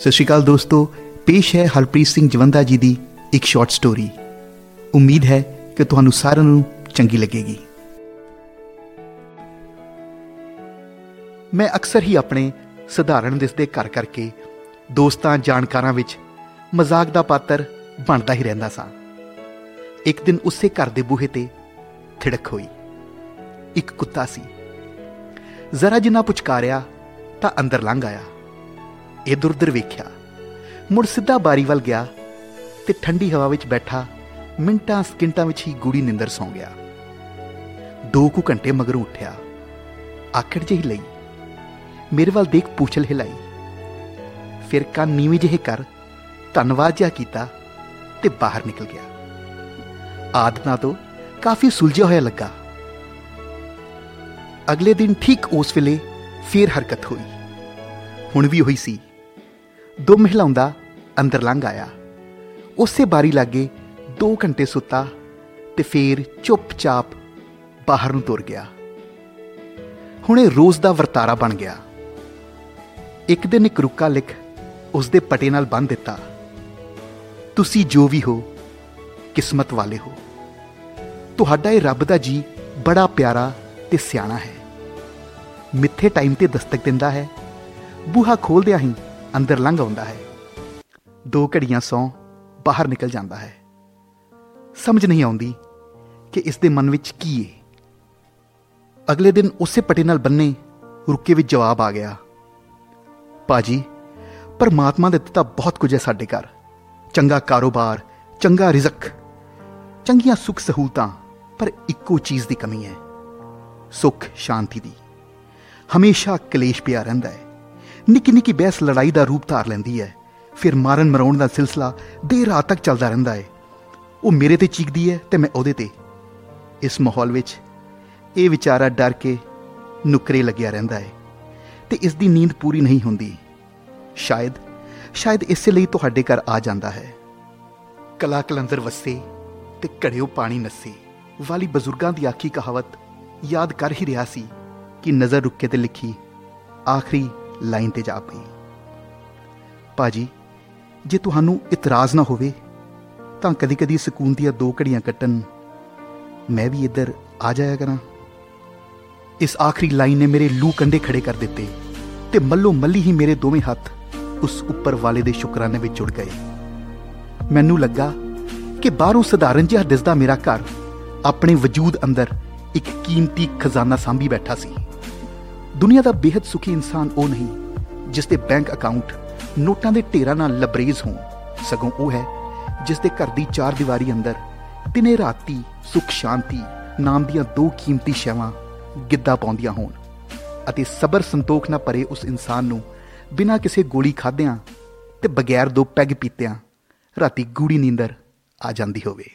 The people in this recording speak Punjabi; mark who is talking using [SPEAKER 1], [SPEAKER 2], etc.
[SPEAKER 1] ਸਤਿ ਸ਼੍ਰੀ ਅਕਾਲ ਦੋਸਤੋ, ਪੇਸ਼ ਹੈ ਹਰਪ੍ਰੀਤ ਸਿੰਘ ਜਵੰਦਾ ਜੀ ਦੀ ਇੱਕ ਸ਼ਾਰਟ ਸਟੋਰੀ ਉਮੀਦ ਹੈ ਕਿ ਤੁਹਾਨੂੰ ਸਾਰਿਆਂ ਨੂੰ ਚੰਗੀ ਲੱਗੇਗੀ। ਮੈਂ ਅਕਸਰ ਹੀ ਆਪਣੇ ਸਧਾਰਨ ਦਿਸਦੇ ਘਰ ਕਰਕੇ ਦੋਸਤਾਂ ਜਾਣਕਾਰਾਂ ਵਿੱਚ ਮਜ਼ਾਕ ਦਾ ਪਾਤਰ ਬਣਦਾ ਹੀ ਰਹਿੰਦਾ ਸਾਂ। ਇੱਕ ਦਿਨ ਉਸੇ ਘਰ ਦੇ ਬੂਹੇ ਤੇ ਥਿੜਕ ਹੋਈ। ਇੱਕ ਕੁੱਤਾ ਸੀ। ਜ਼ਰਾ ਜਿੰਨਾ ਪੁਚਕਾਰਿਆ ਤਾਂ ਅੰਦਰ ਲੰਘ ਆਇਆ। ਇਧਰ ਉਧਰ ਵੇਖਿਆ। ਮੁੜ ਸਿੱਧਾ ਬਾਰੀ ਵੱਲ ਗਿਆ ਤੇ ਠੰਡੀ ਹਵਾ ਵਿੱਚ ਬੈਠਾ ਮਿੰਟਾਂ ਸਕਿੰਟਾਂ ਵਿੱਚ ਹੀ ਗੂੜੀ ਨਿੰਦਰ ਸੌਂ ਗਿਆ। ਦੋ ਕੁ ਘੰਟੇ ਮਗਰੋਂ ਉੱਠਿਆ। ਆਕੜ ਜਿਹੀ ਲਈ, ਮੇਰੇ ਵੱਲ ਦੇਖ ਪੂਛਲ ਹਿਲਾਈ। ਫਿਰ ਕੰਨ ਨੀਵੇਂ ਜਿਹੇ ਕਰ, ਧੰਨਵਾਦ ਜਿਹਾ ਕੀਤਾ ਤੇ ਬਾਹਰ ਨਿਕਲ ਗਿਆ। ਆਦਨਾ ਤੋਂ ਕਾਫੀ ਸੁਲਝਿਆ ਹੋਇਆ ਲੱਗਾ। ਅਗਲੇ ਦਿਨ ਠੀਕ ਉਸ ਵੇਲੇ ਫੇਰ ਹਰਕਤ ਹੋਈ। ਹੁਣ ਵੀ ਹੋਈ ਸੀ। ਦੋ ਮਹਿਲਾਉਂਦਾ ਅੰਦਰ ਲੰਘ ਆਇਆ। ਉਸੇ ਬਾਰੀ ਲਾਗੇ 2 ਘੰਟੇ ਸੁੱਤਾ ਤੇ ਫੇਰ ਚੁੱਪਚਾਪ ਬਾਹਰ ਨੂੰ ਤੁਰ ਗਿਆ। ਹੁਣ ਇਹ ਰੋਜ਼ ਦਾ ਵਰਤਾਰਾ ਬਣ ਗਿਆ। ਇੱਕ ਦਿਨ ਇੱਕ ਰੁੱਕਾ ਲਿਖ ਉਸ ਦੇ ਪਟੇ ਨਾਲ ਬੰਨ ਦਿੱਤਾ। ਤੁਸੀਂ ਜੋ ਵੀ ਹੋ, ਕਿਸਮਤ ਵਾਲੇ ਹੋ। ਤੁਹਾਡਾ ਇਹ ਰੱਬ ਦਾ ਜੀ ਬੜਾ ਪਿਆਰਾ ਤੇ ਸਿਆਣਾ ਹੈ। ਮਿੱਥੇ ਟਾਈਮ ਤੇ ਦਸਤਕ ਦਿੰਦਾ ਹੈ। ਬੂਹਾ ਖੋਲਦਿਆਂ ਹੀ ਅੰਦਰ ਲੰਘ ਆਉਂਦਾ ਹੈ। ਦੋ ਘੜੀਆਂ ਸੌ ਬਾਹਰ ਨਿਕਲ ਜਾਂਦਾ ਹੈ। ਸਮਝ ਨਹੀਂ ਆਉਂਦੀ ਕਿ ਇਸ ਦੇ ਮਨ ਵਿੱਚ ਕੀ ਹੈ ਅਗਲੇ ਦਿਨ ਉਸੇ ਪਟੇ ਨਾਲ ਬੰਨੇ ਰੁੱਕੇ ਵਿੱਚ ਜਵਾਬ ਆ ਗਿਆ। ਪਾਜੀ ਪਰਮਾਤਮਾ ਦੇ ਦਿੱਤਾ ਬਹੁਤ ਕੁਝ ਹੈ ਸਾਡੇ ਘਰ। ਚੰਗਾ ਕਾਰੋਬਾਰ, ਚੰਗਾ ਰਿਜ਼ਕ, ਚੰਗੀਆਂ ਸੁੱਖ ਸਹੂਲਤਾਂ, ਪਰ ਇੱਕੋ ਚੀਜ਼ ਦੀ ਕਮੀ ਹੈ। ਸੁੱਖ ਸ਼ਾਂਤੀ ਦੀ। ਹਮੇਸ਼ਾ ਕਲੇਸ਼ ਪਿਆ ਰਹਿੰਦਾ ਹੈ। ਨਿੱਕੀ ਨਿੱਕੀ ਬਹਿਸ ਲੜਾਈ ਦਾ ਰੂਪ ਧਾਰ ਲੈਂਦੀ ਹੈ। ਫਿਰ ਮਾਰਨ ਮਰਾਉਣ ਦਾ ਸਿਲਸਿਲਾ ਦੇਰ ਰਾਤ ਤੱਕ ਚੱਲਦਾ ਰਹਿੰਦਾ ਹੈ। ਉਹ ਮੇਰੇ ਤੇ ਚੀਕਦੀ ਹੈ ਤੇ ਮੈਂ ਉਹਦੇ ਤੇ। ਇਸ ਮਾਹੌਲ ਵਿੱਚ ਇਹ ਵਿਚਾਰਾ ਡਰ ਕੇ ਨੁਕਰੇ ਲੱਗਿਆ ਰਹਿੰਦਾ ਹੈ ਤੇ ਇਸ ਦੀ ਨੀਂਦ ਪੂਰੀ ਨਹੀਂ ਹੁੰਦੀ। ਸ਼ਾਇਦ ਸ਼ਾਇਦ ਇਸੇ ਲਈ ਤੁਹਾਡੇ ਘਰ ਆ ਜਾਂਦਾ ਹੈ। ਕਲਾ ਕਲੰਦਰ ਵਸੇ ਤੇ ਘੜਿਓ ਪਾਣੀ ਨਸੇ। ਵਾਲੀ ਬਜ਼ੁਰਗਾਂ ਦੀ ਆਖੀ ਕਹਾਵਤ ਯਾਦ ਕਰ ਹੀ ਰਿਹਾ ਸੀ ਕਿ ਨਜ਼ਰ ਰੁੱਕੇ ਤੇ ਲਿਖੀ, ਆਖਰੀ ਲਾਈਨ ਤੇ ਜਾ ਪਈ। ਪਾਜੀ ਜੇ ਤੁਹਾਨੂੰ ਇਤਰਾਜ਼ ਨਾ ਹੋਵੇ, ਤਾਂ ਕਦੀ-ਕਦੀ ਸਕੂਨ ਦੀਆਂ ਦੋ ਘੜੀਆਂ ਕੱਟਣ ਮੈਂ ਵੀ ਇੱਧਰ ਆ ਜਾਇਆ ਕਰਾਂ। ਇਸ ਆਖਰੀ ਲਾਈਨ ਨੇ ਮੇਰੇ ਲੂ ਕੰਡੇ ਖੜੇ ਕਰ ਦਿੱਤੇ ਤੇ ਮੱਲੋ ਮੱਲੀ ਹੀ ਮੇਰੇ ਦੋਵੇਂ ਹੱਥ ਉਸ ਉੱਪਰ ਵਾਲੇ ਦੇ ਸ਼ੁਕਰਾਨੇ ਵਿੱਚ ਜੁੜ ਗਏ। ਮੈਨੂੰ ਲੱਗਾ ਕਿ ਬਾਹਰੋਂ ਸਧਾਰਨ ਜਿਹਾ ਦਿਸਦਾ ਮੇਰਾ ਘਰ ਆਪਣੇ ਵਜੂਦ ਅੰਦਰ ਇੱਕ ਕੀਮਤੀ ਖਜ਼ਾਨਾ ਸਾਂਭੀ ਬੈਠਾ ਸੀ। ਦੁਨੀਆ ਦਾ ਬੇहद ਸੁਖੀ ਇਨਸਾਨ ਉਹ ਨਹੀਂ, ਜਿਸ ਦੇ ਬੈਂਕ ਅਕਾਊਂਟ ਨੋਟਾਂ ਦੇ ਢੇਰਾਂ ਨਾਲ ਲਬਰੇਜ਼ ਹੋਣ। ਸਗੋਂ ਉਹ ਹੈ ਜਿਸ ਦੇ ਘਰ ਦੀ ਚਾਰ ਦੀਵਾਰੀ ਅੰਦਰ ਦਿਨੇ ਰਾਤੀ ਸੁਖ ਸ਼ਾਂਤੀ ਨਾਮ ਦੀਆਂ ਦੋ ਕੀਮਤੀ ਸ਼ੈਵਾਂ ਗਿੱਦਾ ਪਾਉਂਦੀਆਂ ਹੋਣ ਅਤੇ ਸਬਰ ਸੰਤੋਖ ਨਾਲ ਭਰੇ ਉਸ ਇਨਸਾਨ ਨੂੰ ਬਿਨਾਂ ਕਿਸੇ ਗੋਲੀ ਖਾਦਿਆਂ ਤੇ ਬਗੈਰ ਦੋ ਪੈਗ ਪੀਤਿਆਂ ਰਾਤੀ ਗੂੜੀ ਨੀਂਦਰ ਆ ਜਾਂਦੀ ਹੋਵੇ।